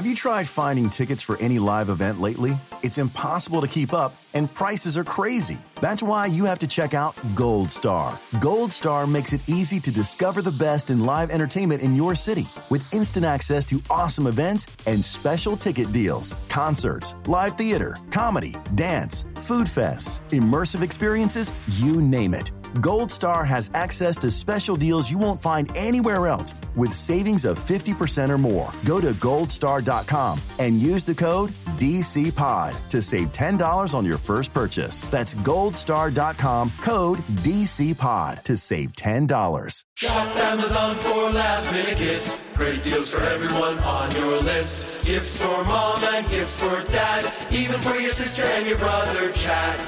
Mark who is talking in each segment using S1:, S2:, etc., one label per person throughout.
S1: Have you tried finding tickets for any live event lately? It's impossible to keep up, and prices are crazy. That's why you have to check out Goldstar. Gold Star makes it easy to discover the best in live entertainment in your city with instant access to awesome events and special ticket deals, concerts, live theater, comedy, dance, food fests, immersive experiences, you name it. Goldstar has access to special deals you won't find anywhere else with savings of 50% or more. Go to goldstar.com and use the code DCPOD to save $10 on your first purchase. That's goldstar.com code DCPOD to save $10.
S2: Shop Amazon for last minute gifts. Great deals for everyone on your list. Gifts for mom and gifts for dad. Even for your sister and your brother Chad.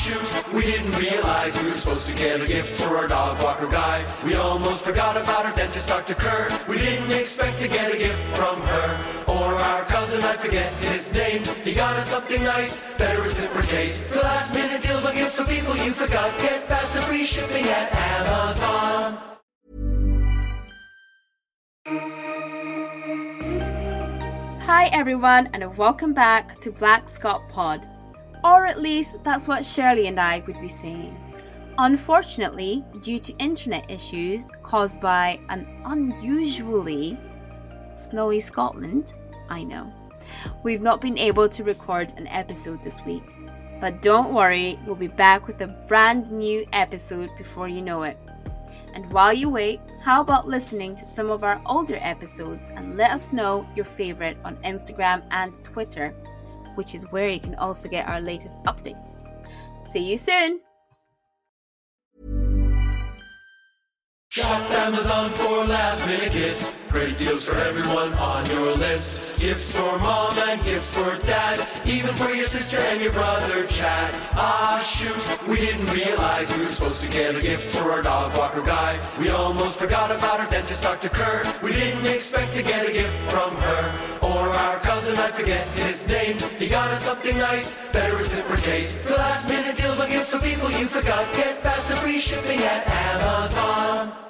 S2: Shoot, we didn't realize we were supposed to get a gift for our dog walker guy. We almost forgot about our dentist, Dr. Kerr. We didn't expect to get a gift from her. Or our cousin, I forget his name. He got us something nice, better reciprocate. For last minute deals on gifts for people you forgot. Get fast and free shipping at Amazon.
S3: Hi everyone, and welcome back to Black Scott Pod. Or at least that's what Shirley and I would be saying. Unfortunately, due to internet issues caused by an unusually snowy Scotland, I know, we've not been able to record an episode this week. But don't worry, we'll be back with a brand new episode before you know it. And while you wait, how about listening to some of our older episodes and let us know your favorite on Instagram and Twitter, which is where you can also get our latest updates. See you soon!
S2: Shop Amazon for last minute gifts. Great deals for everyone on your list. Gifts for mom and gifts for dad. Even for your sister and your brother Chad. Ah, shoot, we didn't realize we were supposed to get a gift for our dog walker guy. We almost forgot about our dentist, Dr. Kerr. We didn't expect to get a gift from her. Cousin, I forget his name. He got us something nice, better reciprocate. For last minute deals on gifts for people you forgot. Get fast and free shipping at Amazon.